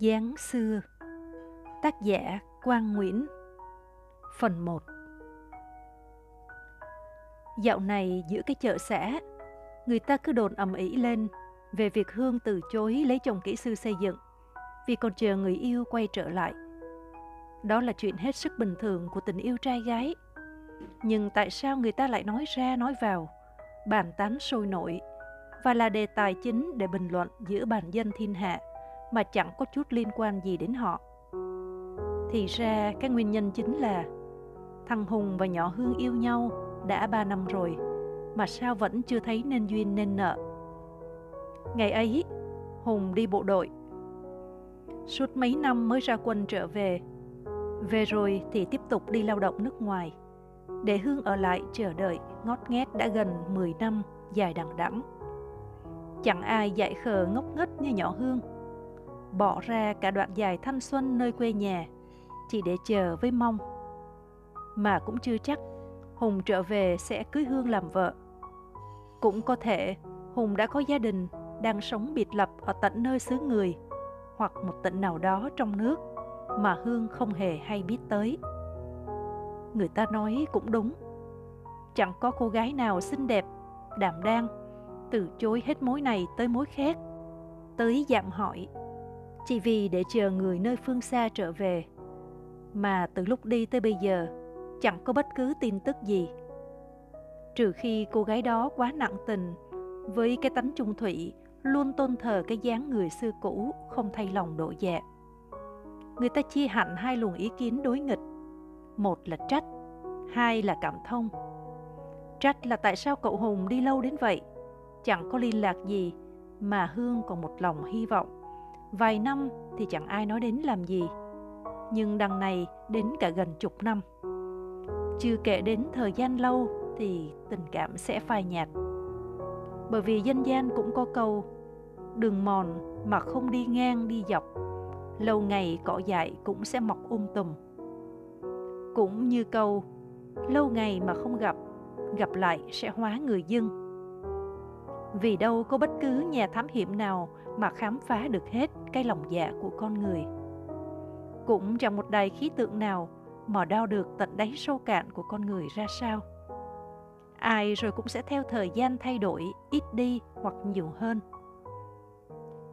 Giáng xưa Tác giả Quang Nguyễn Phần 1 Dạo này giữa cái chợ xã, người ta cứ đồn ầm ĩ lên về việc Hương từ chối lấy chồng kỹ sư xây dựng vì còn chờ người yêu quay trở lại. Đó là chuyện hết sức bình thường của tình yêu trai gái. Nhưng tại sao người ta lại nói ra nói vào, bàn tán sôi nổi và là đề tài chính để bình luận giữa bàn dân thiên hạ mà chẳng có chút liên quan gì đến họ. Thì ra cái nguyên nhân chính là thằng Hùng và nhỏ Hương yêu nhau đã ba năm rồi mà sao vẫn chưa thấy nên duyên nên nợ. Ngày ấy, Hùng đi bộ đội. Suốt mấy năm mới ra quân trở về. Về rồi thì tiếp tục đi lao động nước ngoài. Để Hương ở lại chờ đợi ngót nghét đã gần 10 năm dài đằng đẵng. Chẳng ai dại khờ ngốc nghếch như nhỏ Hương bỏ ra cả đoạn dài thanh xuân nơi quê nhà, chỉ để chờ với mong. Mà cũng chưa chắc hùng trở về sẽ cưới hương làm vợ. Cũng có thể hùng đã có gia đình, đang sống biệt lập ở tận nơi xứ người, hoặc một tỉnh nào đó trong nước mà hương không hề hay biết tới. Người ta nói cũng đúng, chẳng có cô gái nào xinh đẹp đảm đang, từ chối hết mối này tới mối khác. Tới dạng hỏi chỉ vì để chờ người nơi phương xa trở về. Mà từ lúc đi tới bây giờ, chẳng có bất cứ tin tức gì. Trừ khi cô gái đó quá nặng tình, với cái tánh trung thủy, luôn tôn thờ cái dáng người xưa cũ, không thay lòng độ dạ. Người ta chia hẳn hai luồng ý kiến đối nghịch. Một là trách, hai là cảm thông. Trách là tại sao cậu Hùng đi lâu đến vậy, chẳng có liên lạc gì, mà Hương còn một lòng hy vọng Vài năm thì chẳng ai nói đến làm gì, nhưng đằng này đến cả gần chục năm. Chưa kể đến thời gian lâu thì tình cảm sẽ phai nhạt. Bởi vì dân gian cũng có câu Đường mòn mà không đi ngang đi dọc Lâu ngày cỏ dại cũng sẽ mọc um tùm Cũng như câu Lâu ngày mà không gặp Gặp lại sẽ hóa người dưng vì đâu có bất cứ nhà thám hiểm nào mà khám phá được hết cái lòng dạ của con người. Cũng chẳng một đài khí tượng nào mò đo được tận đáy sâu cạn của con người ra sao. Ai rồi cũng sẽ theo thời gian thay đổi ít đi hoặc nhiều hơn.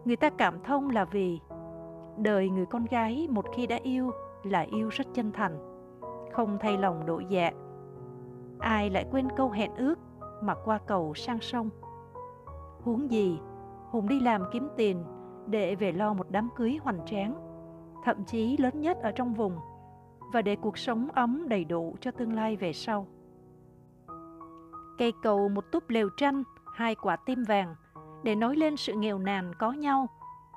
Người ta cảm thông là vì đời người con gái một khi đã yêu là yêu rất chân thành, không thay lòng đổi dạ. Ai lại quên câu hẹn ước mà qua cầu sang sông. Huống gì, Hùng đi làm kiếm tiền để về lo một đám cưới hoành tráng, thậm chí lớn nhất ở trong vùng, và để cuộc sống ấm đầy đủ cho tương lai về sau. Cây cầu một túp lều tranh, hai quả tim vàng, để nói lên sự nghèo nàn có nhau,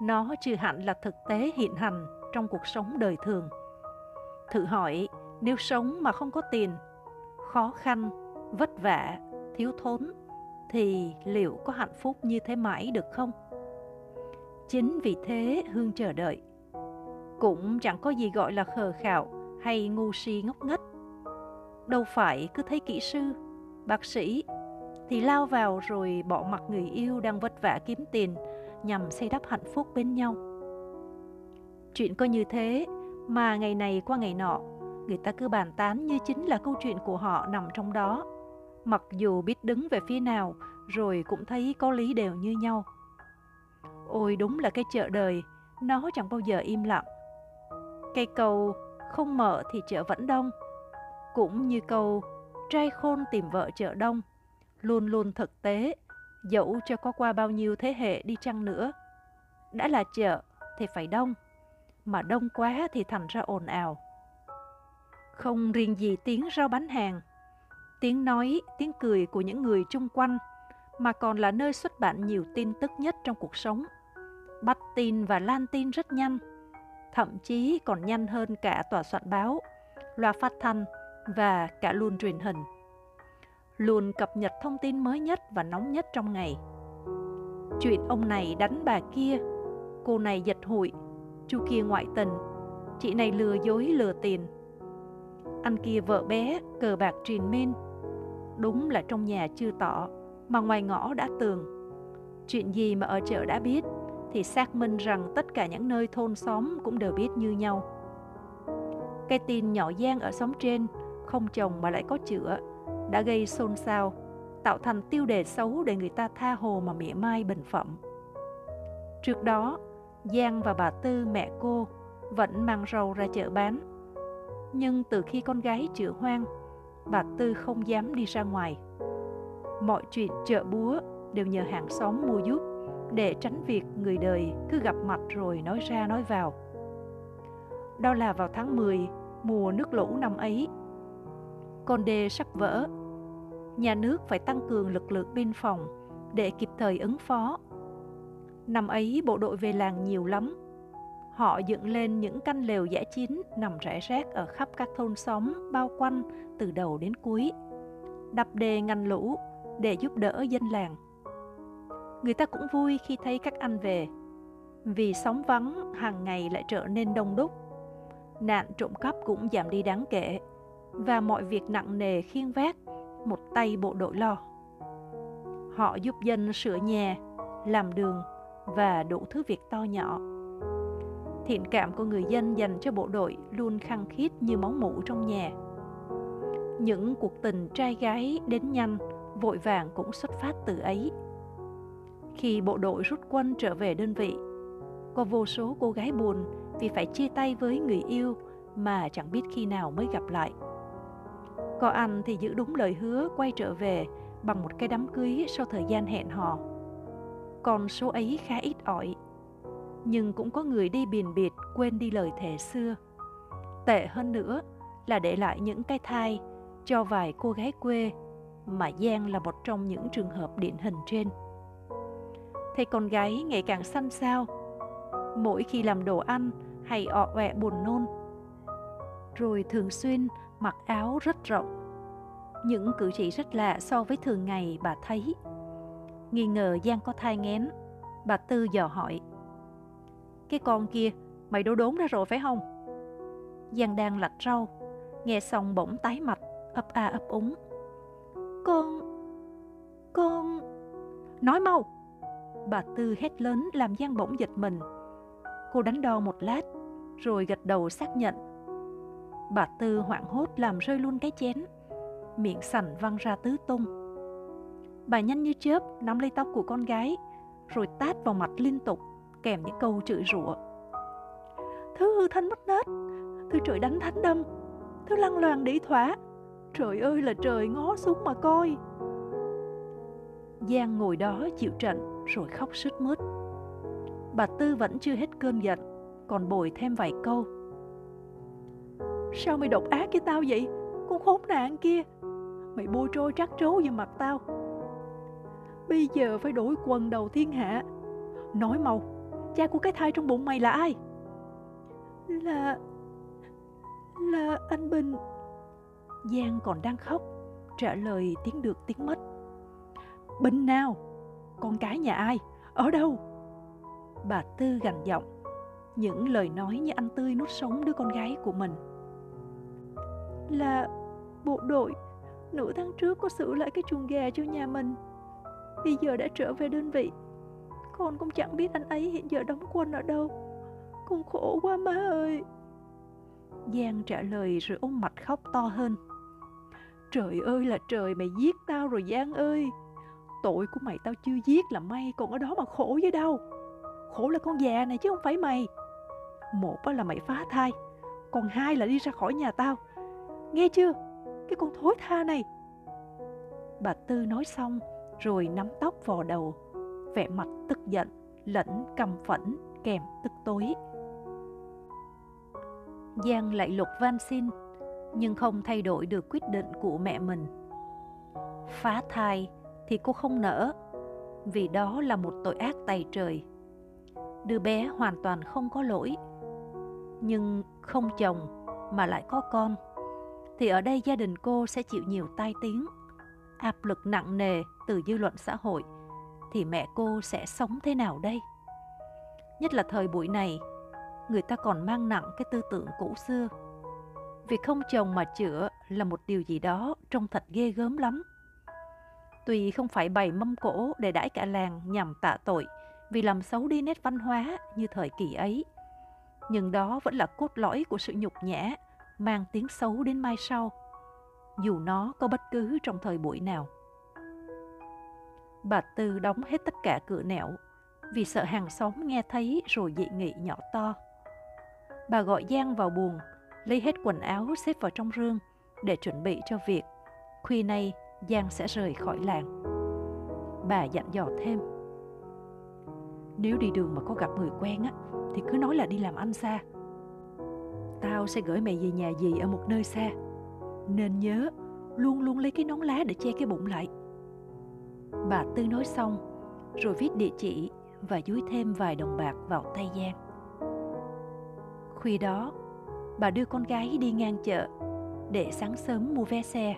nó trừ hẳn là thực tế hiện hành trong cuộc sống đời thường. Thử hỏi, nếu sống mà không có tiền, khó khăn, vất vả, thiếu thốn thì liệu có hạnh phúc như thế mãi được không? Chính vì thế Hương chờ đợi. Cũng chẳng có gì gọi là khờ khạo hay ngu si ngốc nghếch. Đâu phải cứ thấy kỹ sư, bác sĩ thì lao vào rồi bỏ mặc người yêu đang vất vả kiếm tiền nhằm xây đắp hạnh phúc bên nhau. Chuyện có như thế mà ngày này qua ngày nọ, người ta cứ bàn tán như chính là câu chuyện của họ nằm trong đó mặc dù biết đứng về phía nào rồi cũng thấy có lý đều như nhau. Ôi đúng là cái chợ đời, nó chẳng bao giờ im lặng. Cây cầu không mở thì chợ vẫn đông. Cũng như câu trai khôn tìm vợ chợ đông, luôn luôn thực tế, dẫu cho có qua bao nhiêu thế hệ đi chăng nữa. Đã là chợ thì phải đông, mà đông quá thì thành ra ồn ào. Không riêng gì tiếng rau bán hàng, tiếng nói, tiếng cười của những người chung quanh, mà còn là nơi xuất bản nhiều tin tức nhất trong cuộc sống. Bắt tin và lan tin rất nhanh, thậm chí còn nhanh hơn cả tòa soạn báo, loa phát thanh và cả luôn truyền hình. Luôn cập nhật thông tin mới nhất và nóng nhất trong ngày. Chuyện ông này đánh bà kia, cô này giật hụi, chú kia ngoại tình, chị này lừa dối lừa tiền. Anh kia vợ bé, cờ bạc truyền men, Đúng là trong nhà chưa tỏ, mà ngoài ngõ đã tường. Chuyện gì mà ở chợ đã biết, thì xác minh rằng tất cả những nơi thôn xóm cũng đều biết như nhau. Cái tin nhỏ giang ở xóm trên không chồng mà lại có chữa đã gây xôn xao, tạo thành tiêu đề xấu để người ta tha hồ mà mỉa mai bình phẩm. Trước đó, Giang và bà Tư mẹ cô vẫn mang rau ra chợ bán. Nhưng từ khi con gái chữa hoang, bà Tư không dám đi ra ngoài. Mọi chuyện chợ búa đều nhờ hàng xóm mua giúp để tránh việc người đời cứ gặp mặt rồi nói ra nói vào. Đó là vào tháng 10, mùa nước lũ năm ấy. Con đê sắp vỡ. Nhà nước phải tăng cường lực lượng biên phòng để kịp thời ứng phó. Năm ấy bộ đội về làng nhiều lắm. Họ dựng lên những căn lều giả chín nằm rải rác ở khắp các thôn xóm bao quanh từ đầu đến cuối. Đập đề ngăn lũ để giúp đỡ dân làng. Người ta cũng vui khi thấy các anh về, vì sóng vắng hàng ngày lại trở nên đông đúc. Nạn trộm cắp cũng giảm đi đáng kể, và mọi việc nặng nề khiêng vác, một tay bộ đội lo. Họ giúp dân sửa nhà, làm đường và đủ thứ việc to nhỏ. Thiện cảm của người dân dành cho bộ đội luôn khăng khít như máu mủ trong nhà. Những cuộc tình trai gái đến nhanh, vội vàng cũng xuất phát từ ấy. Khi bộ đội rút quân trở về đơn vị, có vô số cô gái buồn vì phải chia tay với người yêu mà chẳng biết khi nào mới gặp lại. Có anh thì giữ đúng lời hứa quay trở về bằng một cái đám cưới sau thời gian hẹn hò. Còn số ấy khá ít ỏi. Nhưng cũng có người đi biền biệt quên đi lời thề xưa. Tệ hơn nữa là để lại những cái thai cho vài cô gái quê mà Giang là một trong những trường hợp điển hình trên. Thấy con gái ngày càng xanh xao, mỗi khi làm đồ ăn hay ọ ọe buồn nôn. Rồi thường xuyên mặc áo rất rộng. Những cử chỉ rất lạ so với thường ngày bà thấy. Nghi ngờ Giang có thai nghén, bà Tư dò hỏi. Cái con kia, mày đố đốn ra rồi phải không? Giang đang lạch rau, nghe xong bỗng tái mặt, ấp a ấp úng. Con... con... Nói mau! Bà Tư hét lớn làm Giang bỗng giật mình. Cô đánh đo một lát, rồi gật đầu xác nhận. Bà Tư hoảng hốt làm rơi luôn cái chén. Miệng sành văng ra tứ tung. Bà nhanh như chớp nắm lấy tóc của con gái, rồi tát vào mặt liên tục, kèm những câu chửi rủa. Thứ hư thân mất nết, thứ trời đánh thánh đâm, thứ lăng loàn đĩ thỏa, Trời ơi là trời ngó xuống mà coi. Giang ngồi đó chịu trận rồi khóc sứt mướt. Bà Tư vẫn chưa hết cơn giận Còn bồi thêm vài câu. Sao mày độc ác với tao vậy? Con khốn nạn kia. Mày bôi trôi trắc trố vào mặt tao. Bây giờ phải đổi quần đầu thiên hạ. Nói mau Cha của cái thai trong bụng mày là ai Là Là anh Bình Giang còn đang khóc, trả lời tiếng được tiếng mất. Bình nào? Con cái nhà ai? Ở đâu? Bà Tư gằn giọng, những lời nói như anh tươi nuốt sống đứa con gái của mình. Là bộ đội, nửa tháng trước có xử lại cái chuồng gà cho nhà mình. Bây giờ đã trở về đơn vị. Con cũng chẳng biết anh ấy hiện giờ đóng quân ở đâu. Con khổ quá má ơi. Giang trả lời rồi ôm mặt khóc to hơn. Trời ơi là trời mày giết tao rồi Giang ơi. Tội của mày tao chưa giết là may Còn ở đó mà khổ với đâu. Khổ là con già này chứ không phải mày. Một là mày phá thai, Còn hai là đi ra khỏi nhà tao. Nghe chưa? Cái con thối tha này. Bà Tư nói xong Rồi nắm tóc vò đầu. Vẻ mặt tức giận Lẫn căm phẫn kèm tức tối Giang lại lục van xin nhưng không thay đổi được quyết định của mẹ mình. Phá thai thì cô không nỡ, vì đó là một tội ác tày trời. Đứa bé hoàn toàn không có lỗi, nhưng không chồng mà lại có con, thì ở đây gia đình cô sẽ chịu nhiều tai tiếng, áp lực nặng nề từ dư luận xã hội, thì mẹ cô sẽ sống thế nào đây? Nhất là thời buổi này, người ta còn mang nặng cái tư tưởng cũ xưa Việc không chồng mà chữa là một điều gì đó trông thật ghê gớm lắm. Tuy không phải bày mâm cổ để đãi cả làng nhằm tạ tội vì làm xấu đi nét văn hóa như thời kỳ ấy. Nhưng đó vẫn là cốt lõi của sự nhục nhã, mang tiếng xấu đến mai sau, dù nó có bất cứ trong thời buổi nào. Bà Tư đóng hết tất cả cửa nẻo vì sợ hàng xóm nghe thấy rồi dị nghị nhỏ to. Bà gọi Giang vào buồng, lấy hết quần áo xếp vào trong rương để chuẩn bị cho việc. Khuya nay Giang sẽ rời khỏi làng. Bà dặn dò thêm. Nếu đi đường mà có gặp người quen á, thì cứ nói là đi làm ăn xa. Tao sẽ gửi mày về nhà dì ở một nơi xa. Nên nhớ, luôn luôn lấy cái nón lá để che cái bụng lại. Bà Tư nói xong, rồi viết địa chỉ và dúi thêm vài đồng bạc vào tay Giang. Khuya đó, bà đưa con gái đi ngang chợ để sáng sớm mua vé xe.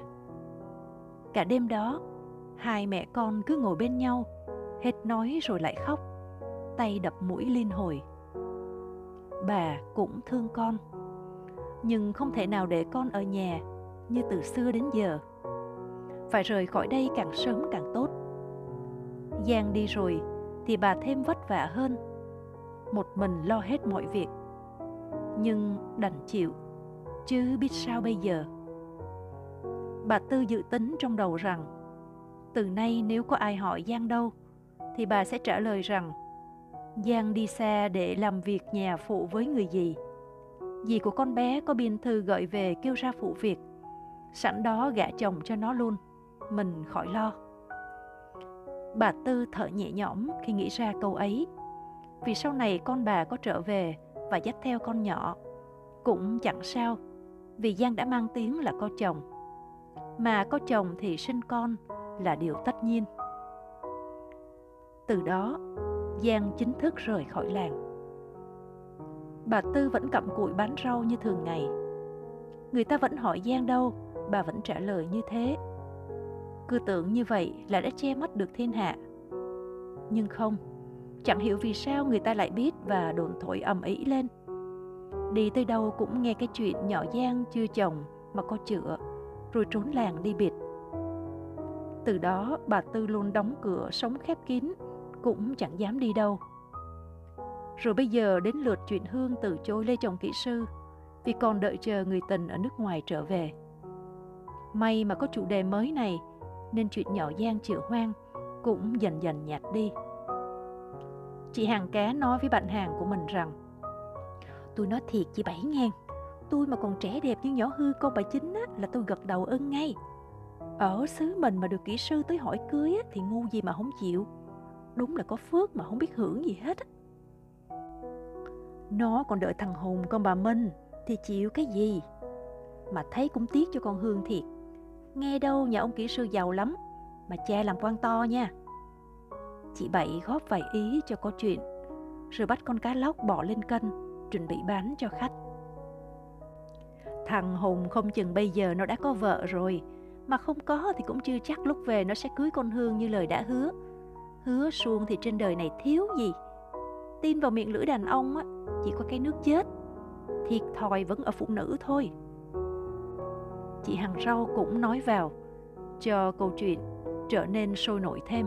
Cả đêm đó, hai mẹ con cứ ngồi bên nhau, hết nói rồi lại khóc, tay đập mũi liên hồi. Bà cũng thương con, nhưng không thể nào để con ở nhà như từ xưa đến giờ. Phải rời khỏi đây càng sớm càng tốt. Giang đi rồi thì bà thêm vất vả hơn. Một mình lo hết mọi việc. Nhưng đành chịu, chứ biết sao bây giờ. Bà Tư dự tính trong đầu rằng từ nay nếu có ai hỏi Giang đâu thì bà sẽ trả lời rằng Giang đi xa để làm việc nhà phụ với người gì. Dì của con bé có biên thư gợi về kêu ra phụ việc. Sẵn đó gả chồng cho nó luôn, mình khỏi lo. Bà Tư thở nhẹ nhõm khi nghĩ ra câu ấy. Vì sau này con bà có trở về và dắt theo con nhỏ. Cũng chẳng sao, vì Giang đã mang tiếng là có chồng. Mà có chồng thì sinh con là điều tất nhiên. Từ đó, Giang chính thức rời khỏi làng. Bà Tư vẫn cặm cụi bán rau như thường ngày. Người ta vẫn hỏi Giang đâu, bà vẫn trả lời như thế cứ tưởng như vậy là đã che mắt được thiên hạ. Nhưng không, chẳng hiểu vì sao người ta lại biết và đồn thổi ầm ĩ lên. Đi tới đâu cũng nghe cái chuyện nhỏ Giang chưa chồng mà có chữa, rồi trốn làng đi biệt. Từ đó bà Tư luôn đóng cửa sống khép kín, cũng chẳng dám đi đâu. Rồi bây giờ đến lượt chuyện Hương từ chối lê chồng kỹ sư vì còn đợi chờ người tình ở nước ngoài trở về. May mà có chủ đề mới này nên chuyện nhỏ Giang chịu hoang cũng dần dần nhạt đi. Chị hàng cá nói với bạn hàng của mình rằng Tôi nói thiệt chị Bảy ngàn Tôi mà còn trẻ đẹp như nhỏ hư con bà chính á, là tôi gật đầu ưng ngay Ở xứ mình mà được kỹ sư tới hỏi cưới á, thì ngu gì mà không chịu Đúng là có phước mà không biết hưởng gì hết á. Nó còn đợi thằng Hùng con bà Minh Thì chịu cái gì Mà thấy cũng tiếc cho con Hương thiệt Nghe đâu nhà ông kỹ sư giàu lắm, mà cha làm quan to nha. Chị Bảy góp vài ý cho có chuyện, rồi bắt con cá lóc bỏ lên cân, chuẩn bị bán cho khách. Thằng Hùng không chừng bây giờ nó đã có vợ rồi, mà không có thì cũng chưa chắc lúc về nó sẽ cưới con Hương như lời đã hứa. Hứa suông thì trên đời này thiếu gì. Tin vào miệng lưỡi đàn ông á, chỉ có cái nước chết. Thiệt thòi vẫn ở phụ nữ thôi chị Hằng Rau cũng nói vào, cho câu chuyện trở nên sôi nổi thêm.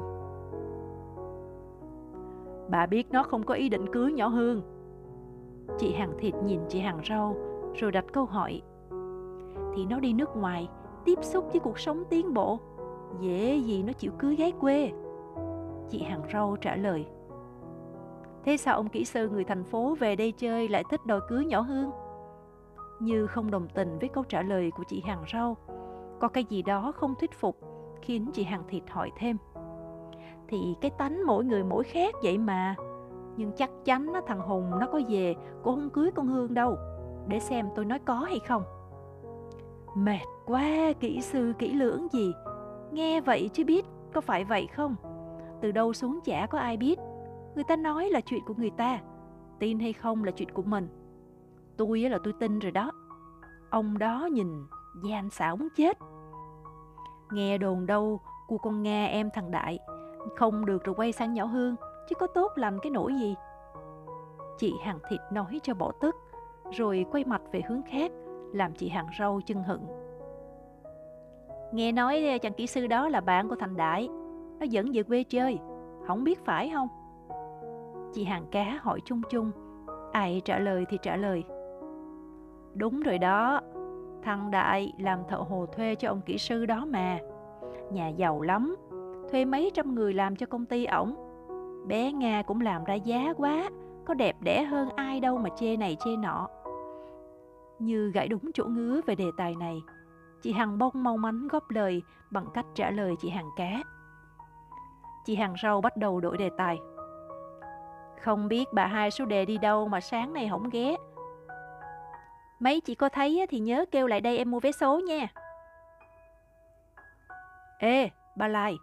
Bà biết nó không có ý định cưới nhỏ Hương. Chị Hằng Thịt nhìn chị Hằng Rau rồi đặt câu hỏi. Thì nó đi nước ngoài, tiếp xúc với cuộc sống tiến bộ. Dễ gì nó chịu cưới gái quê. Chị Hằng Rau trả lời. Thế sao ông kỹ sư người thành phố về đây chơi lại thích đòi cưới nhỏ Hương? Như không đồng tình với câu trả lời của chị hàng rau. Có cái gì đó không thuyết phục khiến chị hàng thịt hỏi thêm. Thì cái tánh mỗi người mỗi khác vậy mà. Nhưng chắc chắn nó thằng Hùng nó có về, cô không cưới con Hương đâu. Để xem tôi nói có hay không. Mệt quá, kỹ sư kỹ lưỡng gì. Nghe vậy chứ biết có phải vậy không? Từ đâu xuống chả có ai biết. Người ta nói là chuyện của người ta. Tin hay không là chuyện của mình tôi là tôi tin rồi đó. Ông đó nhìn gian xảo muốn chết. Nghe đồn đâu cô con nga em thằng đại không được rồi quay sang nhỏ hương chứ có tốt làm cái nỗi gì. Chị hàng thịt nói cho bỏ tức rồi quay mặt về hướng khác làm chị hàng rau chân hận. Nghe nói ờ, chàng kỹ sư đó là bạn của thành đại nó dẫn về quê chơi không biết phải không? Chị hàng cá hỏi chung chung, ai trả lời thì trả lời. Đúng rồi đó, thằng Đại làm thợ hồ thuê cho ông kỹ sư đó mà. Nhà giàu lắm, thuê mấy trăm người làm cho công ty ổng. Bé Nga cũng làm ra giá quá, có đẹp đẽ hơn ai đâu mà chê này chê nọ. Như gãy đúng chỗ ngứa về đề tài này, chị Hằng bông mau mắn góp lời bằng cách trả lời chị Hằng cá. Chị Hằng rau bắt đầu đổi đề tài. Không biết bà hai số đề đi đâu mà sáng nay không ghé. Mấy chị có thấy thì nhớ kêu lại đây em mua vé số nha. Ê, bà Lai,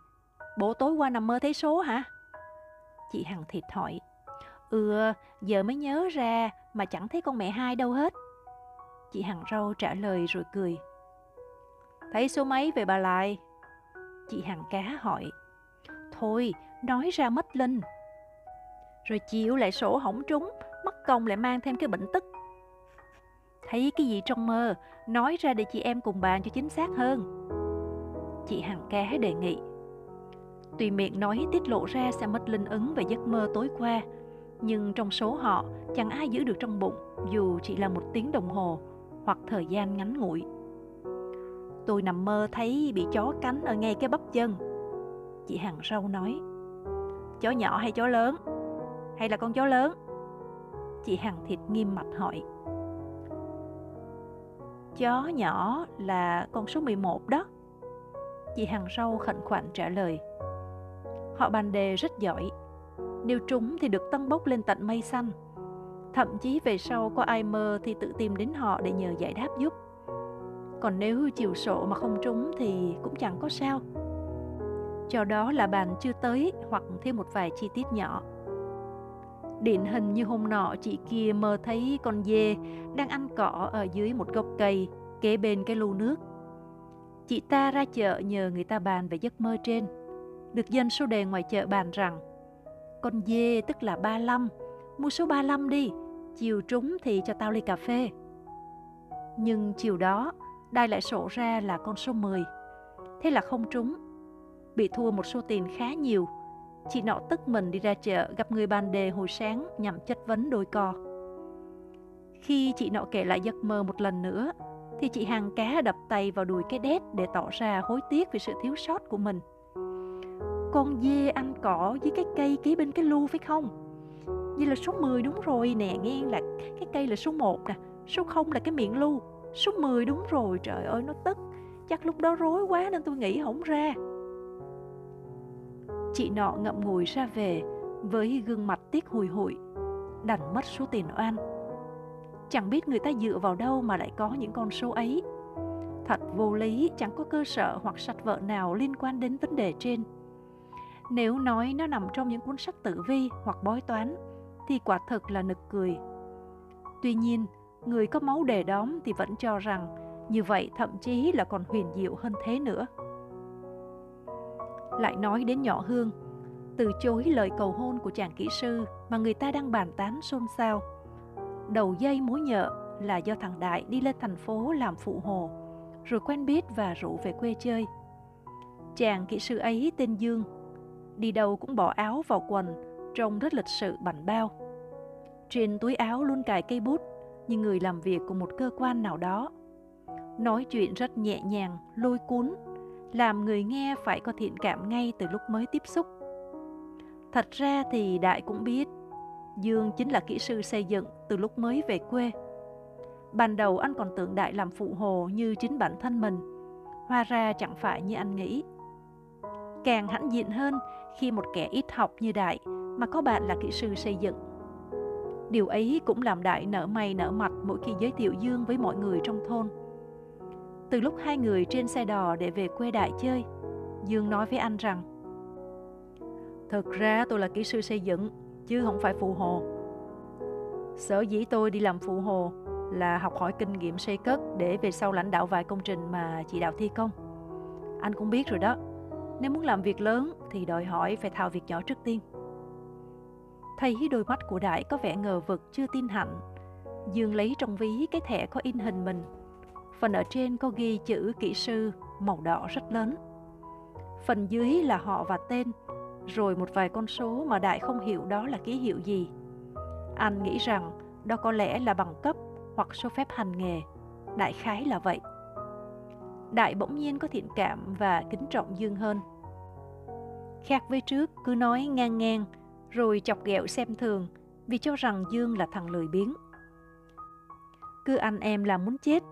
bộ tối qua nằm mơ thấy số hả? Chị Hằng thịt hỏi. Ừ, giờ mới nhớ ra mà chẳng thấy con mẹ hai đâu hết. Chị Hằng rau trả lời rồi cười. Thấy số mấy về bà Lai? Chị Hằng cá hỏi. Thôi, nói ra mất linh. Rồi chịu lại sổ hỏng trúng, mất công lại mang thêm cái bệnh tức. Thấy cái gì trong mơ, nói ra để chị em cùng bàn cho chính xác hơn. Chị Hằng cá đề nghị. Tùy miệng nói tiết lộ ra sẽ mất linh ứng về giấc mơ tối qua, nhưng trong số họ chẳng ai giữ được trong bụng dù chỉ là một tiếng đồng hồ hoặc thời gian ngắn ngủi. Tôi nằm mơ thấy bị chó cắn ở ngay cái bắp chân. Chị Hằng Râu nói, chó nhỏ hay chó lớn? Hay là con chó lớn? Chị Hằng Thịt nghiêm mặt hỏi. Chó nhỏ là con số 11 đó. Chị Hằng Sâu khẩn khoản trả lời. Họ bàn đề rất giỏi. Nếu trúng thì được tăng bốc lên tận mây xanh. Thậm chí về sau có ai mơ thì tự tìm đến họ để nhờ giải đáp giúp. Còn nếu chiều sổ mà không trúng thì cũng chẳng có sao. Cho đó là bàn chưa tới hoặc thêm một vài chi tiết nhỏ. Điển hình như hôm nọ chị kia mơ thấy con dê đang ăn cỏ ở dưới một gốc cây kế bên cái lu nước. Chị ta ra chợ nhờ người ta bàn về giấc mơ trên. Được dân số đề ngoài chợ bàn rằng con dê tức là 35, mua số 35 đi, chiều trúng thì cho tao ly cà phê. Nhưng chiều đó, đai lại sổ ra là con số 10. Thế là không trúng. Bị thua một số tiền khá nhiều. Chị nọ tức mình đi ra chợ gặp người bàn đề hồi sáng nhằm chất vấn đôi co. Khi chị nọ kể lại giấc mơ một lần nữa, thì chị hàng cá đập tay vào đùi cái đét để tỏ ra hối tiếc về sự thiếu sót của mình. Con dê ăn cỏ với cái cây kế bên cái lu phải không? Vậy là số 10 đúng rồi nè, nghe là cái cây là số 1 nè, số 0 là cái miệng lu, số 10 đúng rồi, trời ơi nó tức. Chắc lúc đó rối quá nên tôi nghĩ không ra. Chị nọ ngậm ngùi ra về với gương mặt tiếc hùi hụi, đành mất số tiền oan. Chẳng biết người ta dựa vào đâu mà lại có những con số ấy. Thật vô lý, chẳng có cơ sở hoặc sách vợ nào liên quan đến vấn đề trên. Nếu nói nó nằm trong những cuốn sách tử vi hoặc bói toán, thì quả thực là nực cười. Tuy nhiên, người có máu đề đóm thì vẫn cho rằng như vậy thậm chí là còn huyền diệu hơn thế nữa. Lại nói đến nhỏ Hương, từ chối lời cầu hôn của chàng kỹ sư mà người ta đang bàn tán xôn xao. Đầu dây mối nhợ là do thằng Đại đi lên thành phố làm phụ hồ, rồi quen biết và rủ về quê chơi. Chàng kỹ sư ấy tên Dương, đi đâu cũng bỏ áo vào quần, trông rất lịch sự bảnh bao. Trên túi áo luôn cài cây bút như người làm việc của một cơ quan nào đó. Nói chuyện rất nhẹ nhàng, lôi cuốn, làm người nghe phải có thiện cảm ngay từ lúc mới tiếp xúc. Thật ra thì Đại cũng biết, Dương chính là kỹ sư xây dựng từ lúc mới về quê. Ban đầu anh còn tưởng Đại làm phụ hồ như chính bản thân mình, hoa ra chẳng phải như anh nghĩ. Càng hãnh diện hơn khi một kẻ ít học như Đại mà có bạn là kỹ sư xây dựng. Điều ấy cũng làm Đại nở mày nở mặt mỗi khi giới thiệu Dương với mọi người trong thôn. Từ lúc hai người trên xe đò để về quê Đại chơi, Dương nói với anh rằng Thật ra tôi là kỹ sư xây dựng, chứ không phải phụ hồ. Sở dĩ tôi đi làm phụ hồ là học hỏi kinh nghiệm xây cất để về sau lãnh đạo vài công trình mà chỉ đạo thi công. Anh cũng biết rồi đó, nếu muốn làm việc lớn thì đòi hỏi phải thao việc nhỏ trước tiên. Thấy đôi mắt của Đại có vẻ ngờ vực chưa tin hạnh. Dương lấy trong ví cái thẻ có in hình mình. Phần ở trên có ghi chữ kỹ sư màu đỏ rất lớn. Phần dưới là họ và tên, rồi một vài con số mà Đại không hiểu đó là ký hiệu gì. Anh nghĩ rằng đó có lẽ là bằng cấp hoặc số phép hành nghề. Đại khái là vậy. Đại bỗng nhiên có thiện cảm và kính trọng Dương hơn. Khác với trước, cứ nói ngang ngang, rồi chọc ghẹo xem thường vì cho rằng Dương là thằng lười biếng. Cứ anh em là muốn chết,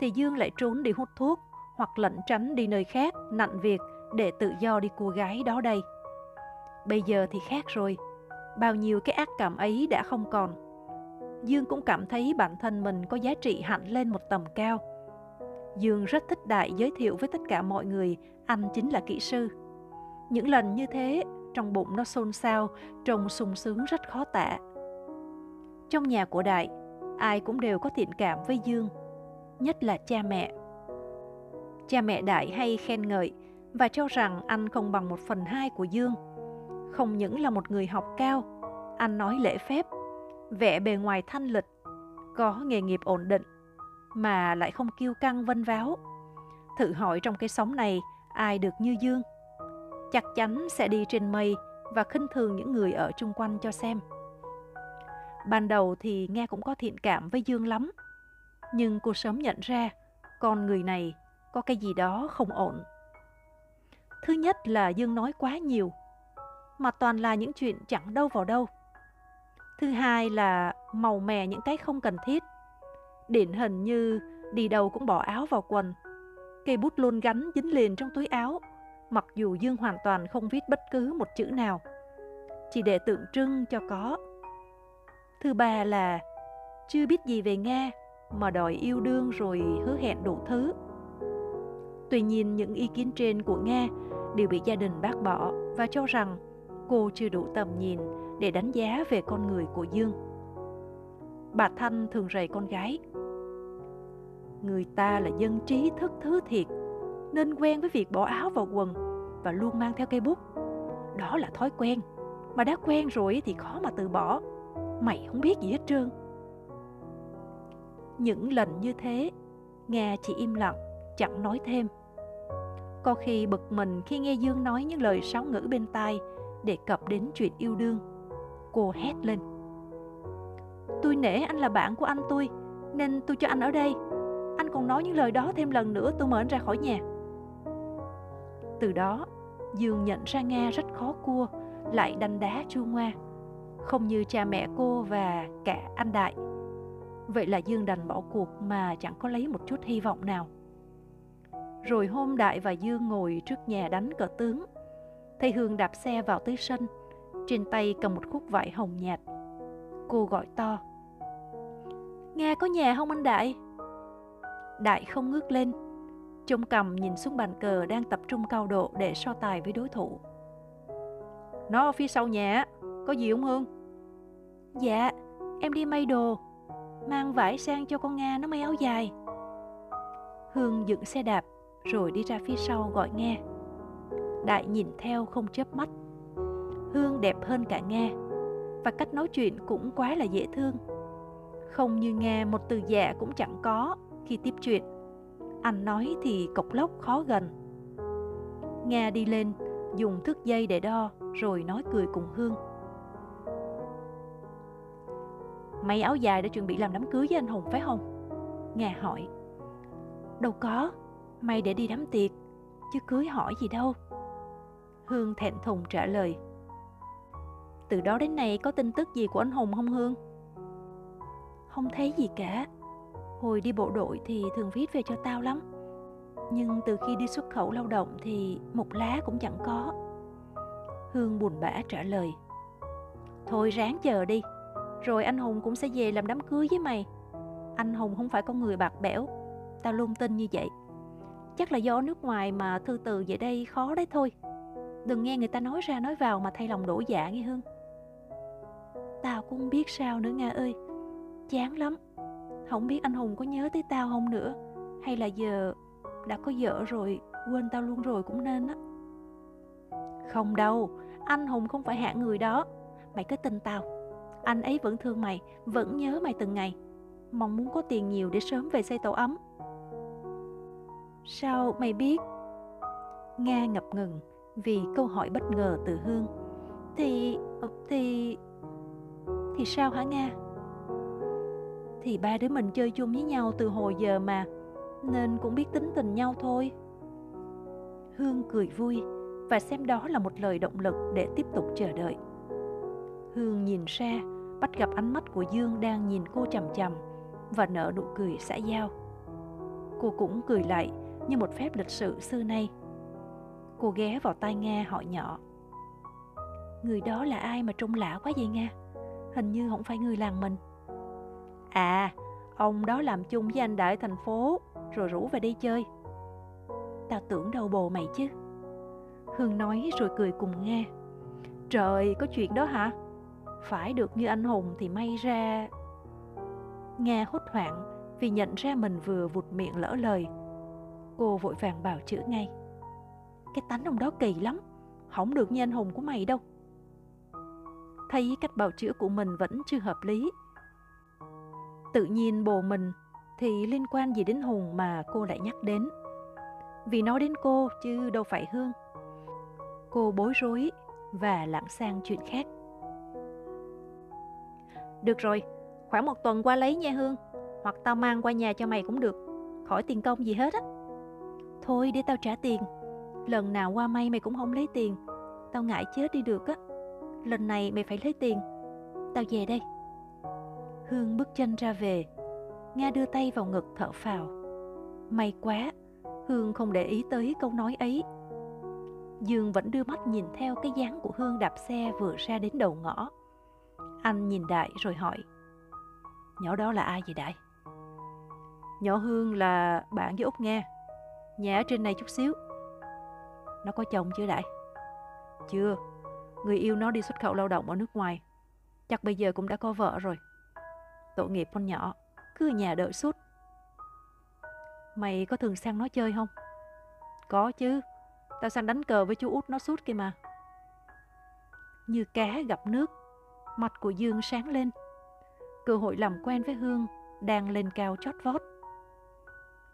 thì Dương lại trốn đi hút thuốc hoặc lẩn tránh đi nơi khác, nặn việc để tự do đi cô gái đó đây. Bây giờ thì khác rồi, bao nhiêu cái ác cảm ấy đã không còn. Dương cũng cảm thấy bản thân mình có giá trị hẳn lên một tầm cao. Dương rất thích Đại giới thiệu với tất cả mọi người anh chính là kỹ sư. Những lần như thế, trong bụng nó xôn xao, trông sung sướng rất khó tả. Trong nhà của Đại, ai cũng đều có thiện cảm với Dương, nhất là cha mẹ. Cha mẹ Đại hay khen ngợi và cho rằng anh không bằng một phần hai của Dương. Không những là một người học cao, anh nói lễ phép, vẻ bề ngoài thanh lịch, có nghề nghiệp ổn định, mà lại không kiêu căng vân váo. Thử hỏi trong cái sống này, ai được như Dương? Chắc chắn sẽ đi trên mây và khinh thường những người ở chung quanh cho xem. Ban đầu thì nghe cũng có thiện cảm với Dương lắm, nhưng cô sớm nhận ra con người này có cái gì đó không ổn. Thứ nhất là Dương nói quá nhiều, mà toàn là những chuyện chẳng đâu vào đâu. Thứ hai là màu mè những cái không cần thiết. Điển hình như đi đâu cũng bỏ áo vào quần. Cây bút luôn gắn dính liền trong túi áo, mặc dù Dương hoàn toàn không viết bất cứ một chữ nào. Chỉ để tượng trưng cho có. Thứ ba là chưa biết gì về Nga mà đòi yêu đương rồi hứa hẹn đủ thứ. Tuy nhiên những ý kiến trên của Nga đều bị gia đình bác bỏ và cho rằng cô chưa đủ tầm nhìn để đánh giá về con người của Dương. Bà Thanh thường rầy con gái. Người ta là dân trí thức thứ thiệt, nên quen với việc bỏ áo vào quần và luôn mang theo cây bút. Đó là thói quen, mà đã quen rồi thì khó mà từ bỏ. Mày không biết gì hết trơn. Những lần như thế, Nga chỉ im lặng, chẳng nói thêm. Có khi bực mình khi nghe Dương nói những lời sáo ngữ bên tai đề cập đến chuyện yêu đương. Cô hét lên. Tôi nể anh là bạn của anh tôi, nên tôi cho anh ở đây. Anh còn nói những lời đó thêm lần nữa tôi mở anh ra khỏi nhà. Từ đó, Dương nhận ra Nga rất khó cua, lại đanh đá chu ngoa. Không như cha mẹ cô và cả anh Đại. Vậy là Dương đành bỏ cuộc mà chẳng có lấy một chút hy vọng nào. Rồi hôm Đại và Dương ngồi trước nhà đánh cờ tướng. Thầy Hương đạp xe vào tới sân, trên tay cầm một khúc vải hồng nhạt. Cô gọi to. Nghe có nhà không anh Đại? Đại không ngước lên, trông cầm nhìn xuống bàn cờ đang tập trung cao độ để so tài với đối thủ. Nó ở phía sau nhà, có gì không Hương? Dạ, em đi may đồ, mang vải sang cho con Nga nó may áo dài. Hương dựng xe đạp, rồi đi ra phía sau gọi nghe. Đại nhìn theo không chớp mắt. Hương đẹp hơn cả Nga và cách nói chuyện cũng quá là dễ thương. Không như Nga một từ dạ cũng chẳng có khi tiếp chuyện. Anh nói thì cộc lốc khó gần. Nga đi lên, dùng thước dây để đo rồi nói cười cùng Hương. Mày áo dài đã chuẩn bị làm đám cưới với anh Hùng phải không? Nga hỏi. Đâu có, May để đi đám tiệc, chứ cưới hỏi gì đâu. Hương thẹn thùng trả lời. Từ đó đến nay có tin tức gì của anh Hùng không Hương? Không thấy gì cả. Hồi đi bộ đội thì thường viết về cho tao lắm. Nhưng từ khi đi xuất khẩu lao động thì một lá cũng chẳng có. Hương buồn bã trả lời. Thôi ráng chờ đi, rồi anh Hùng cũng sẽ về làm đám cưới với mày. Anh Hùng không phải con người bạc bẽo, tao luôn tin như vậy. Chắc là do nước ngoài mà thư từ về đây khó đấy thôi. Đừng nghe người ta nói ra nói vào mà thay lòng đổ dạ nghe Hương. Tao cũng không biết sao nữa Nga ơi. Chán lắm. Không biết anh Hùng có nhớ tới tao không nữa. Hay là giờ đã có vợ rồi Quên tao luôn rồi cũng nên á. Không đâu. Anh Hùng không phải hạng người đó. Mày cứ tin tao. Anh ấy vẫn thương mày Vẫn nhớ mày từng ngày Mong muốn có tiền nhiều để sớm về xây tổ ấm Sao mày biết? Nga ngập ngừng, vì câu hỏi bất ngờ từ Hương. Thì... Ờ, thì... Thì sao hả Nga? Thì ba đứa mình chơi chung với nhau từ hồi giờ mà, nên cũng biết tính tình nhau thôi. Hương cười vui và xem đó là một lời động lực để tiếp tục chờ đợi. Hương nhìn ra, bắt gặp ánh mắt của Dương đang nhìn cô chằm chằm và nở nụ cười xã giao. Cô cũng cười lại như một phép lịch sự xưa nay. Cô ghé vào tai nga hỏi nhỏ. Người đó là ai mà trông lạ quá vậy Nga? Hình như không phải người làng mình. À, ông đó làm chung với anh đại thành phố, rồi rủ về đi chơi. Tao tưởng đâu bồ mày chứ. Hương nói rồi cười cùng nga Trời, có chuyện đó hả? Phải được như anh Hùng thì may ra... Nghe hốt hoảng vì nhận ra mình vừa vụt miệng lỡ lời. Cô vội vàng bảo chữa ngay. Cái tánh ông đó kỳ lắm, không được như anh Hùng của mày đâu. Thấy cách bào chữa của mình vẫn chưa hợp lý. Tự nhiên bồ mình thì liên quan gì đến Hùng mà cô lại nhắc đến. Vì nói đến cô chứ đâu phải Hương. Cô bối rối và lảng sang chuyện khác. Được rồi, khoảng một tuần qua lấy nha Hương. Hoặc tao mang qua nhà cho mày cũng được. Khỏi tiền công gì hết á. Thôi để tao trả tiền. Lần nào qua may mày cũng không lấy tiền. Tao ngại chết đi được á. Lần này mày phải lấy tiền. Tao về đây. Hương bước chân ra về. Nga đưa tay vào ngực thở phào. May quá, Hương không để ý tới câu nói ấy. Dương vẫn đưa mắt nhìn theo cái dáng của Hương đạp xe vừa ra đến đầu ngõ. Anh nhìn Đại rồi hỏi. Nhỏ đó là ai vậy Đại? Nhỏ Hương là bạn với Út Nga. Nhà ở trên này chút xíu. Nó có chồng chưa Đại? Chưa. Người yêu nó đi xuất khẩu lao động ở nước ngoài. Chắc bây giờ cũng đã có vợ rồi. Tội nghiệp con nhỏ, cứ ở nhà đợi suốt. Mày có thường sang nó chơi không? Có chứ, tao sang đánh cờ với chú út nó suốt kia mà. Như cá gặp nước, mặt của Dương sáng lên. Cơ hội làm quen với Hương đang lên cao chót vót.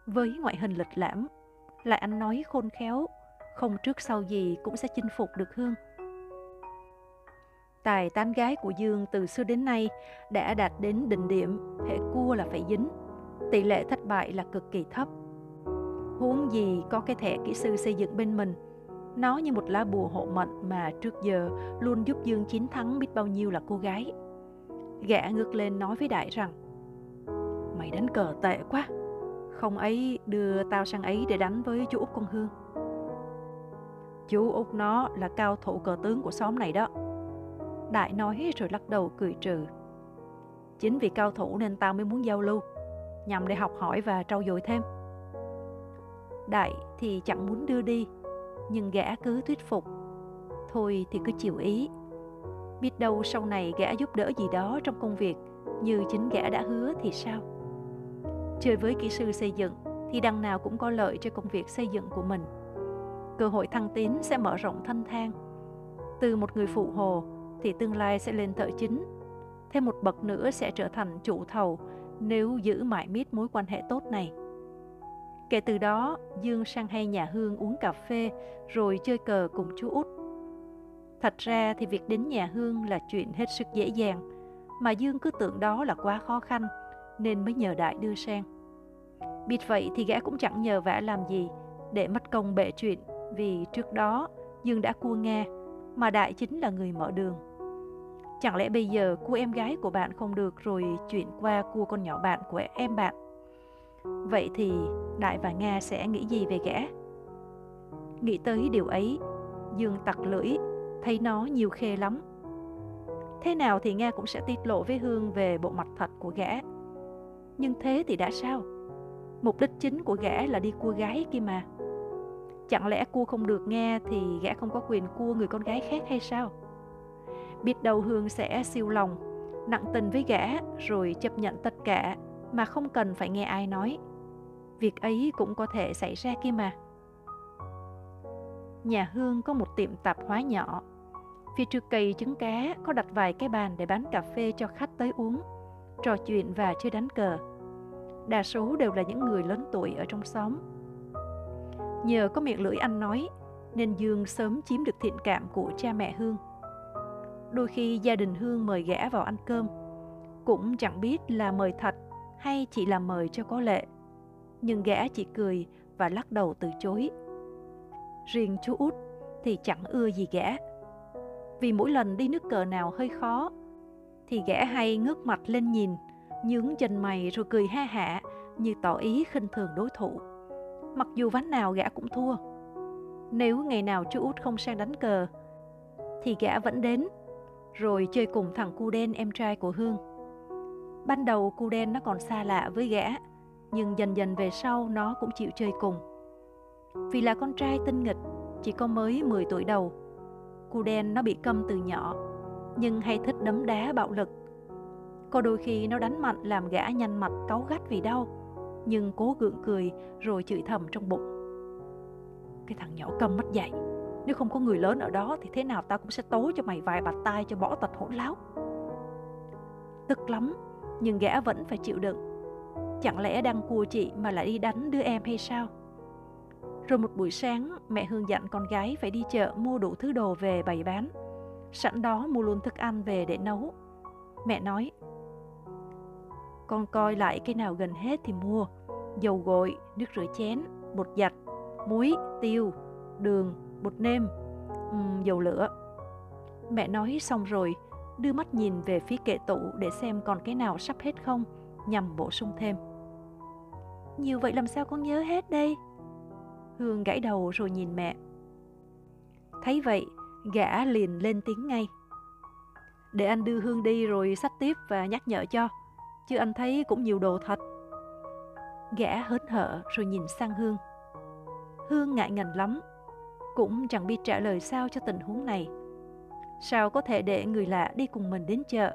Với ngoại hình lịch lãm, lại anh nói khôn khéo, không trước sau gì cũng sẽ chinh phục được Hương. Tài tán gái của Dương từ xưa đến nay đã đạt đến đỉnh điểm, hệ cua là phải dính. Tỷ lệ thất bại là cực kỳ thấp. Huống gì có cái thẻ kỹ sư xây dựng bên mình, nó như một lá bùa hộ mệnh mà trước giờ luôn giúp Dương chiến thắng biết bao nhiêu là cô gái. Gã ngước lên nói với Đại rằng, Mày đánh cờ tệ quá, Không ấy đưa tao sang ấy để đánh với chú Út con Hương. Chú Út nó là cao thủ cờ tướng của xóm này đó. Đại nói rồi lắc đầu cười trừ, Chính vì cao thủ nên tao mới muốn giao lưu, Nhằm để học hỏi và trau dồi thêm. Đại thì chẳng muốn đưa đi nhưng gã cứ thuyết phục. Thôi thì cứ chịu ý. Biết đâu sau này gã giúp đỡ gì đó trong công việc Như chính gã đã hứa thì sao? Chơi với kỹ sư xây dựng Thì đằng nào cũng có lợi cho công việc xây dựng của mình. Cơ hội thăng tiến sẽ mở rộng thanh thang. Từ một người phụ hồ thì tương lai sẽ lên thợ chính. Thêm một bậc nữa sẽ trở thành chủ thầu nếu giữ mãi miết mối quan hệ tốt này. Kể từ đó, Dương sang hay nhà Hương uống cà phê rồi chơi cờ cùng chú út. Thật ra thì việc đến nhà Hương là chuyện hết sức dễ dàng, mà Dương cứ tưởng đó là quá khó khăn nên mới nhờ Đại đưa sang. Biết vậy thì gã cũng chẳng nhờ vả làm gì để mất công bệ chuyện vì trước đó Dương đã cua nghe mà Đại chính là người mở đường. Chẳng lẽ bây giờ cua em gái của bạn không được rồi chuyển qua cua con nhỏ bạn của em bạn? Vậy thì Đại và Nga sẽ nghĩ gì về gã? Nghĩ tới điều ấy, Dương tặc lưỡi, thấy nó nhiều khê lắm. Thế nào thì Nga cũng sẽ tiết lộ với Hương về bộ mặt thật của gã. Nhưng thế thì đã sao? Mục đích chính của gã là đi cua gái kia mà. Chẳng lẽ cua không được nghe thì gã không có quyền cua người con gái khác hay sao? Biết đâu Hương sẽ siêu lòng, nặng tình với gã rồi chấp nhận tất cả mà không cần phải nghe ai nói. Việc ấy cũng có thể xảy ra kia mà. Nhà Hương có một tiệm tạp hóa nhỏ. Phía trước cây trứng cá có đặt vài cái bàn để bán cà phê cho khách tới uống, trò chuyện và chơi đánh cờ. Đa số đều là những người lớn tuổi ở trong xóm. Nhờ có miệng lưỡi anh nói, nên Dương sớm chiếm được thiện cảm của cha mẹ Hương. Đôi khi gia đình Hương mời gã vào ăn cơm, cũng chẳng biết là mời thật hay chỉ là mời cho có lệ. Nhưng gã chỉ cười và lắc đầu từ chối. Riêng chú út thì chẳng ưa gì gã. Vì mỗi lần đi nước cờ nào hơi khó, thì gã hay ngước mặt lên nhìn, nhướng chân mày rồi cười ha hả như tỏ ý khinh thường đối thủ. Mặc dù ván nào gã cũng thua. Nếu ngày nào chú út không sang đánh cờ, thì gã vẫn đến, rồi chơi cùng thằng cu đen em trai của Hương. Ban đầu cu đen nó còn xa lạ với gã, nhưng dần dần về sau nó cũng chịu chơi cùng. Vì là con trai tinh nghịch, chỉ có mới 10 tuổi đầu. Cu đen nó bị câm từ nhỏ, nhưng hay thích đấm đá bạo lực. Có đôi khi nó đánh mạnh làm gã nhăn mặt cáu gắt vì đau, nhưng cố gượng cười rồi chửi thầm trong bụng. Cái thằng nhỏ câm mất dạy, nếu không có người lớn ở đó thì thế nào tao cũng sẽ tố cho mày vài bạt tay cho bỏ tật hỗn láo. Tức lắm, nhưng gã vẫn phải chịu đựng. Chẳng lẽ đang cua chị mà lại đi đánh đứa em hay sao? Rồi một buổi sáng, mẹ Hương dặn con gái phải đi chợ mua đủ thứ đồ về bày bán. Sẵn đó mua luôn thức ăn về để nấu. Mẹ nói, con coi lại cái nào gần hết thì mua. Dầu gội, nước rửa chén, bột giặt, muối, tiêu, đường, bột nêm, um, dầu lửa. Mẹ nói xong rồi, đưa mắt nhìn về phía kệ tủ để xem còn cái nào sắp hết không, nhằm bổ sung thêm. Nhiều vậy làm sao con nhớ hết đây? Hương gãy đầu rồi nhìn mẹ. Thấy vậy, gã liền lên tiếng ngay. Để anh đưa Hương đi rồi sách tiếp và nhắc nhở cho, chứ anh thấy cũng nhiều đồ thật. Gã hớn hở rồi nhìn sang Hương. Hương ngại ngần lắm, cũng chẳng biết trả lời sao cho tình huống này. Sao có thể để người lạ đi cùng mình đến chợ?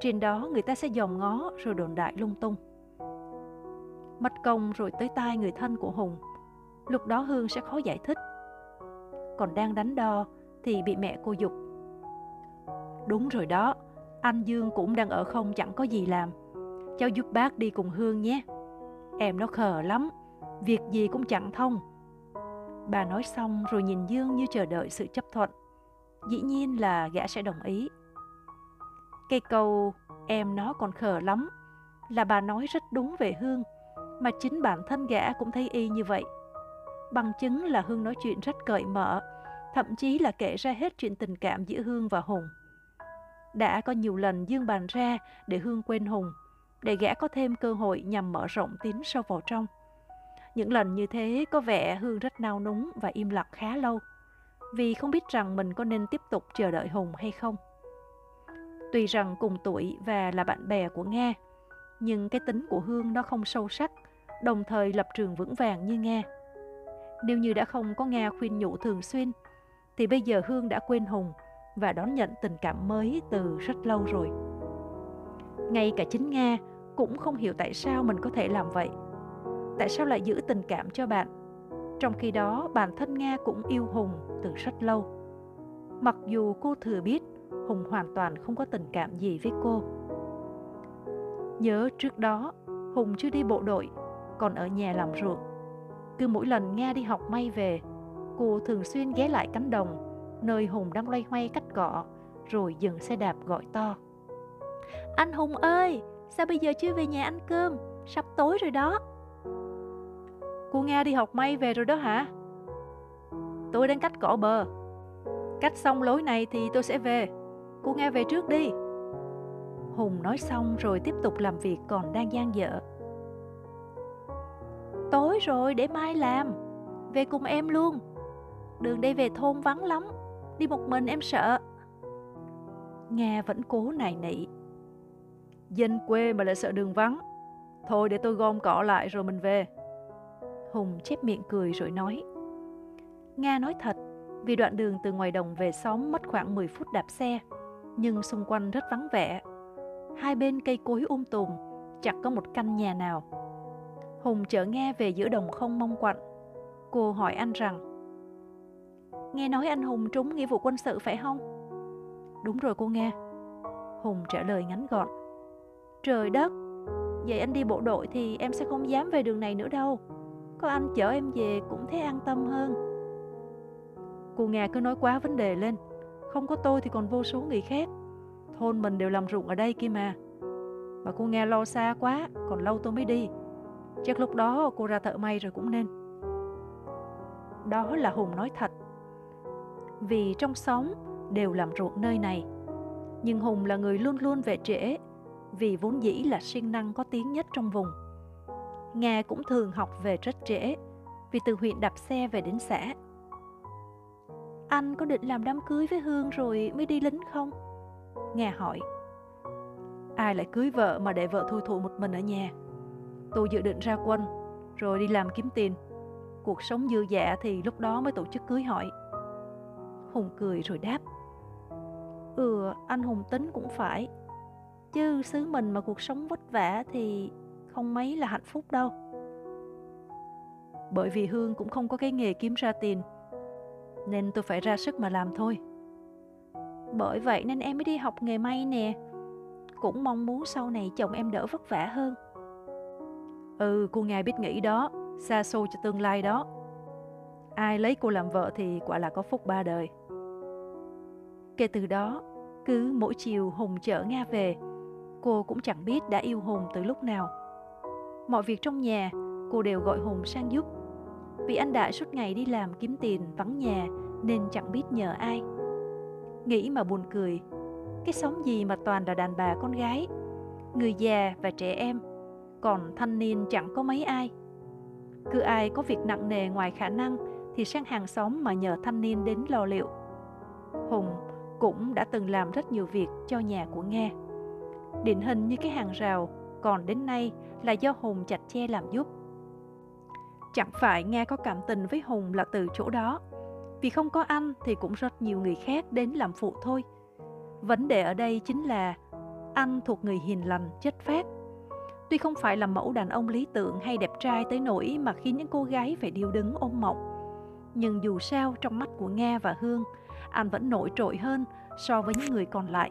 Trên đó người ta sẽ dòm ngó rồi đồn đại lung tung. Mất công rồi tới tai người thân của Hùng. Lúc đó Hương sẽ khó giải thích. Còn đang đánh đo thì bị mẹ cô dục. Đúng rồi đó, anh Dương cũng đang ở không chẳng có gì làm. Cháu giúp bác đi cùng Hương nhé. Em nó khờ lắm, việc gì cũng chẳng thông. Bà nói xong rồi nhìn Dương như chờ đợi sự chấp thuận. Dĩ nhiên là gã sẽ đồng ý. Cây câu em nó còn khờ lắm là bà nói rất đúng về Hương, mà chính bản thân gã cũng thấy y như vậy. Bằng chứng là Hương nói chuyện rất cởi mở, thậm chí là kể ra hết chuyện tình cảm giữa Hương và Hùng. Đã có nhiều lần Dương bàn ra để Hương quên Hùng, để gã có thêm cơ hội nhằm mở rộng tiến sâu vào trong. Những lần như thế có vẻ Hương rất nao núng và im lặng khá lâu, vì không biết rằng mình có nên tiếp tục chờ đợi Hùng hay không. Tuy rằng cùng tuổi và là bạn bè của Nga, nhưng cái tính của Hương nó không sâu sắc, đồng thời lập trường vững vàng như Nga. Nếu như đã không có Nga khuyên nhủ thường xuyên, thì bây giờ Hương đã quên Hùng và đón nhận tình cảm mới từ rất lâu rồi. Ngay cả chính Nga cũng không hiểu tại sao mình có thể làm vậy. Tại sao lại giữ tình cảm cho bạn? Trong khi đó bản thân Nga cũng yêu Hùng từ rất lâu. Mặc dù cô thừa biết Hùng hoàn toàn không có tình cảm gì với cô. Nhớ trước đó, Hùng chưa đi bộ đội, còn ở nhà làm ruộng. Cứ mỗi lần Nga đi học may về, cô thường xuyên ghé lại cánh đồng, nơi Hùng đang loay hoay cắt cỏ, rồi dừng xe đạp gọi to. Anh Hùng ơi, sao bây giờ chưa về nhà ăn cơm? Sắp tối rồi đó. Cô Nga đi học may về rồi đó hả? Tôi đang cắt cỏ bờ. Cắt xong lối này thì tôi sẽ về. Cô Nga về trước đi. Hùng nói xong rồi tiếp tục làm việc còn đang gian dở. Tối rồi, để mai làm. Về cùng em luôn. Đường đây về thôn vắng lắm. Đi một mình em sợ. Nga vẫn cố nài nỉ. Dân quê mà lại sợ đường vắng. Thôi để tôi gom cỏ lại rồi mình về. Hùng chép miệng cười rồi nói. Nga nói thật, vì đoạn đường từ ngoài đồng về xóm mất khoảng 10 phút đạp xe, nhưng xung quanh rất vắng vẻ. Hai bên cây cối um tùm, chẳng có một căn nhà nào. Hùng chở Nghe về giữa đồng không mong quạnh. Cô hỏi anh rằng, Nghe nói anh Hùng trúng nghĩa vụ quân sự phải không? Đúng rồi cô nghe. Hùng trả lời ngắn gọn. Trời đất, vậy anh đi bộ đội thì em sẽ không dám về đường này nữa đâu. Có anh chở em về cũng thấy an tâm hơn. Cô Nga cứ nói quá vấn đề lên. Không có tôi thì còn vô số người khác. Thôn mình đều làm ruộng ở đây kia mà. Mà cô Nga lo xa quá, còn lâu tôi mới đi. Chắc lúc đó cô ra thợ may rồi cũng nên. Đó là Hùng nói thật. Vì trong xóm đều làm ruộng nơi này. Nhưng Hùng là người luôn luôn về trễ, vì vốn dĩ là siêng năng có tiếng nhất trong vùng. Nga cũng thường học về rất trễ, vì từ huyện đạp xe về đến xã. Anh có định làm đám cưới với Hương rồi mới đi lính không? Nga hỏi. Ai lại cưới vợ mà để vợ thui thụ một mình ở nhà? Tôi dự định ra quân, rồi đi làm kiếm tiền. Cuộc sống dư dả thì lúc đó mới tổ chức cưới hỏi. Hùng cười rồi đáp. Ừ, anh Hùng tính cũng phải. Chứ xứ mình mà cuộc sống vất vả thì không mấy là hạnh phúc đâu. Bởi vì Hương cũng không có cái nghề kiếm ra tiền, nên tôi phải ra sức mà làm thôi. Bởi vậy nên em mới đi học nghề may nè. Cũng mong muốn sau này chồng em đỡ vất vả hơn. Ừ, cô ngài biết nghĩ đó, xa xôi cho tương lai đó. Ai lấy cô làm vợ thì quả là có phúc ba đời. Kể từ đó, cứ mỗi chiều Hùng chở Nga về, cô cũng chẳng biết đã yêu Hùng từ lúc nào. Mọi việc trong nhà, cô đều gọi Hùng sang giúp. Vì anh Đại suốt ngày đi làm kiếm tiền vắng nhà nên chẳng biết nhờ ai. Nghĩ mà buồn cười, cái sống gì mà toàn là đàn bà con gái, người già và trẻ em, còn thanh niên chẳng có mấy ai. Cứ ai có việc nặng nề ngoài khả năng thì sang hàng xóm mà nhờ thanh niên đến lo liệu. Hùng cũng đã từng làm rất nhiều việc cho nhà của Nga. Điển hình như cái hàng rào còn đến nay là do Hùng chặt che làm giúp. Chẳng phải Nga có cảm tình với Hùng là từ chỗ đó, vì không có anh thì cũng rất nhiều người khác đến làm phụ thôi. Vấn đề ở đây chính là anh thuộc người hiền lành, chất phác. Tuy không phải là mẫu đàn ông lý tưởng hay đẹp trai tới nỗi mà khiến những cô gái phải điêu đứng ôm mộng. Nhưng dù sao trong mắt của Nga và Hương, anh vẫn nổi trội hơn so với những người còn lại.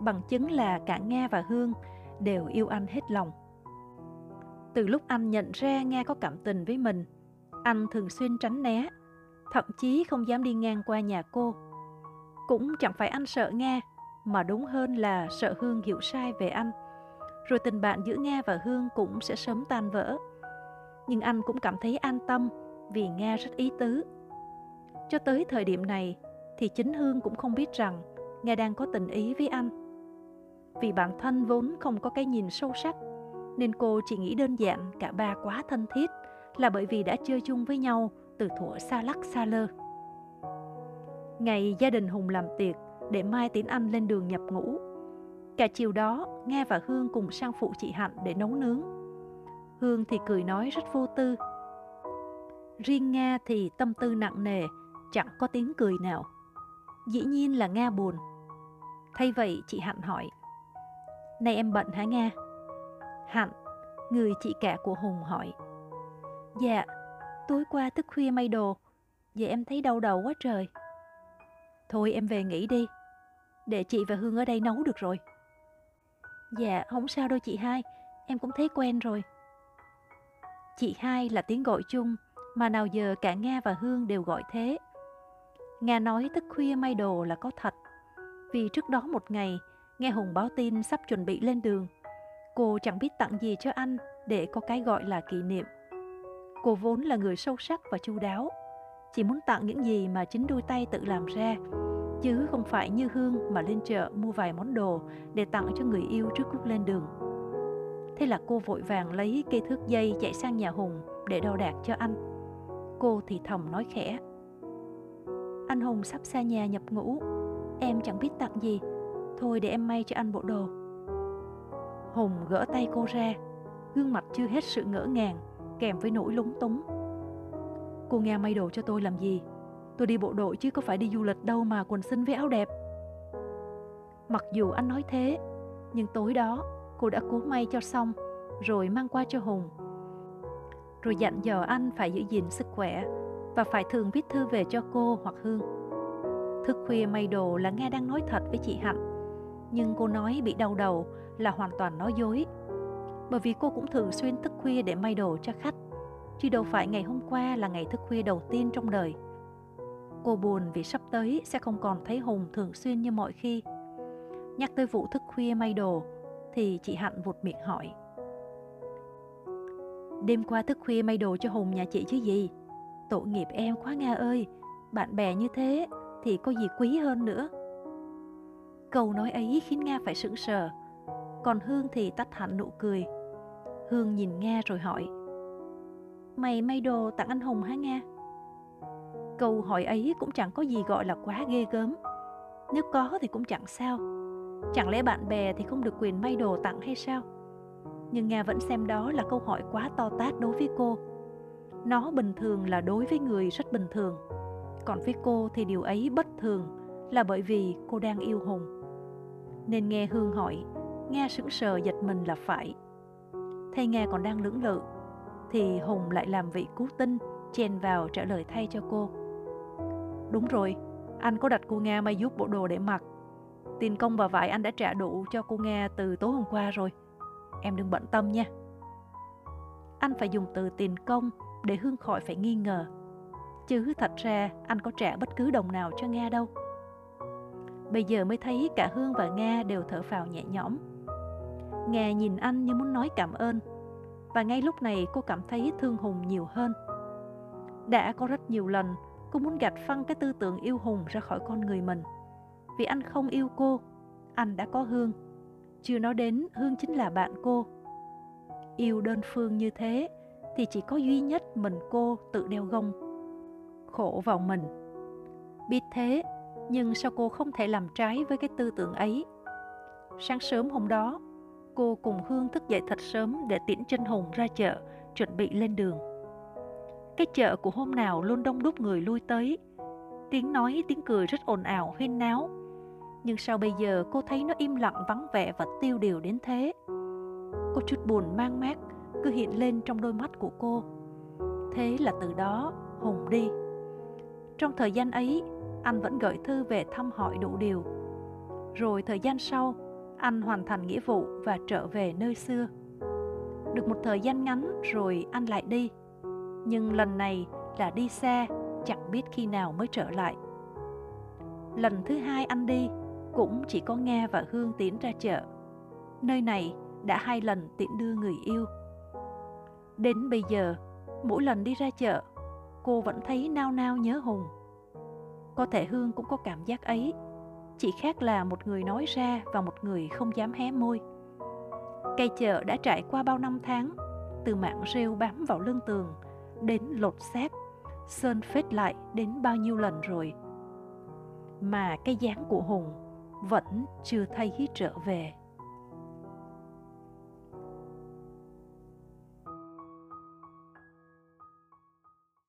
Bằng chứng là cả Nga và Hương đều yêu anh hết lòng. Từ lúc anh nhận ra Nga có cảm tình với mình, anh thường xuyên tránh né, thậm chí không dám đi ngang qua nhà cô. Cũng chẳng phải anh sợ Nga, mà đúng hơn là sợ Hương hiểu sai về anh. Rồi tình bạn giữa Nga và Hương cũng sẽ sớm tan vỡ. Nhưng anh cũng cảm thấy an tâm vì Nga rất ý tứ. Cho tới thời điểm này thì chính Hương cũng không biết rằng Nga đang có tình ý với anh. Vì bản thân vốn không có cái nhìn sâu sắc nên cô chỉ nghĩ đơn giản cả ba quá thân thiết là bởi vì đã chơi chung với nhau từ thuở xa lắc xa lơ. Ngày gia đình Hùng làm tiệc để mai tiến anh lên đường nhập ngũ. Cả chiều đó, Nga và Hương cùng sang phụ chị Hạnh để nấu nướng. Hương thì cười nói rất vô tư. Riêng Nga thì tâm tư nặng nề, chẳng có tiếng cười nào. Dĩ nhiên là Nga buồn. Thay vậy chị Hạnh hỏi nay em bận hả Nga? Hạnh, người chị cả của Hùng hỏi. Dạ, tối qua thức khuya may đồ, giờ em thấy đau đầu quá trời. Thôi em về nghỉ đi, để chị và Hương ở đây nấu được rồi. Dạ, không sao đâu chị hai, em cũng thấy quen rồi. Chị hai là tiếng gọi chung mà nào giờ cả Nga và Hương đều gọi thế. Nga nói thức khuya may đồ là có thật, vì trước đó một ngày nghe Hùng báo tin sắp chuẩn bị lên đường. Cô chẳng biết tặng gì cho anh để có cái gọi là kỷ niệm. Cô vốn là người sâu sắc và chu đáo, chỉ muốn tặng những gì mà chính đôi tay tự làm ra, chứ không phải như Hương mà lên chợ mua vài món đồ để tặng cho người yêu trước lúc lên đường. Thế là cô vội vàng lấy cây thước dây chạy sang nhà Hùng để đo đạc cho anh. Cô thì thầm nói khẽ. Anh Hùng sắp xa nhà nhập ngũ, em chẳng biết tặng gì, thôi để em may cho anh bộ đồ. Hùng gỡ tay cô ra, gương mặt chưa hết sự ngỡ ngàng, kèm với nỗi lúng túng. Cô nghe may đồ cho tôi làm gì? Tôi đi bộ đội chứ có phải đi du lịch đâu mà quần xinh với áo đẹp. Mặc dù anh nói thế, nhưng tối đó cô đã cố may cho xong rồi mang qua cho Hùng. Rồi dặn dò anh phải giữ gìn sức khỏe và phải thường viết thư về cho cô hoặc Hương. Thức khuya may đồ là nghe đang nói thật với chị Hạnh, nhưng cô nói bị đau đầu là hoàn toàn nói dối. Bởi vì cô cũng thường xuyên thức khuya để may đồ cho khách, chứ đâu phải ngày hôm qua là ngày thức khuya đầu tiên trong đời. Cô buồn vì sắp tới sẽ không còn thấy Hùng thường xuyên như mọi khi. Nhắc tới vụ thức khuya may đồ thì chị Hạnh vụt miệng hỏi. Đêm qua thức khuya may đồ cho Hùng nhà chị chứ gì? Tội nghiệp em quá Nga ơi, bạn bè như thế thì có gì quý hơn nữa. Câu nói ấy khiến Nga phải sững sờ, còn Hương thì tách hẳn nụ cười. Hương nhìn Nga rồi hỏi, Mày may đồ tặng anh Hùng hả Nga? Câu hỏi ấy cũng chẳng có gì gọi là quá ghê gớm. Nếu có thì cũng chẳng sao. Chẳng lẽ bạn bè thì không được quyền may đồ tặng hay sao? Nhưng Nga vẫn xem đó là câu hỏi quá to tát đối với cô. Nó bình thường là đối với người rất bình thường. Còn với cô thì điều ấy bất thường là bởi vì cô đang yêu Hùng. Nên nghe Hương hỏi, Nga sững sờ giật mình là phải. Thay Nga còn đang lưỡng lự, thì Hùng lại làm vị cứu tinh chen vào trả lời thay cho cô. Đúng rồi, anh có đặt cô Nga may giúp bộ đồ để mặc. Tiền công và vải anh đã trả đủ cho cô Nga từ tối hôm qua rồi. Em đừng bận tâm nha. Anh phải dùng từ tiền công để Hương khỏi phải nghi ngờ. Chứ thật ra anh có trả bất cứ đồng nào cho Nga đâu. Bây giờ mới thấy cả Hương và Nga đều thở phào nhẹ nhõm. Nga nhìn anh như muốn nói cảm ơn. Và ngay lúc này cô cảm thấy thương Hùng nhiều hơn. Đã có rất nhiều lần cô muốn gạt phăng cái tư tưởng yêu Hùng ra khỏi con người mình. Vì anh không yêu cô, anh đã có Hương. Chưa nói đến Hương chính là bạn cô. Yêu đơn phương như thế thì chỉ có duy nhất mình cô tự đeo gông. Khổ vào mình. Biết thế, nhưng sao cô không thể làm trái với cái tư tưởng ấy? Sáng sớm hôm đó, cô cùng Hương thức dậy thật sớm để tiễn chân Hùng ra chợ, chuẩn bị lên đường. Cái chợ của hôm nào luôn đông đúc người lui tới. Tiếng nói, tiếng cười rất ồn ào, huyên náo. Nhưng sao bây giờ cô thấy nó im lặng vắng vẻ và tiêu điều đến thế? Có chút buồn mang mát cứ hiện lên trong đôi mắt của cô. Thế là từ đó Hùng đi. Trong thời gian ấy, anh vẫn gửi thư về thăm hỏi đủ điều. Rồi thời gian sau, anh hoàn thành nghĩa vụ và trở về nơi xưa. Được một thời gian ngắn rồi anh lại đi. Nhưng lần này là đi xe chẳng biết khi nào mới trở lại. Lần thứ hai anh đi cũng chỉ có nghe và hương tiến ra chợ. Nơi này đã hai lần tiện đưa người yêu. Đến bây giờ mỗi lần đi ra chợ cô vẫn thấy nao nao nhớ hùng có thể hương cũng có cảm giác ấy. Chỉ khác là một người nói ra và một người không dám hé môi. Cây chợ đã trải qua bao năm tháng, từ mạng rêu bám vào lưng tường, đến lột xác, sơn phết lại đến bao nhiêu lần rồi. Mà cái dáng của hùng vẫn chưa thấy trở về.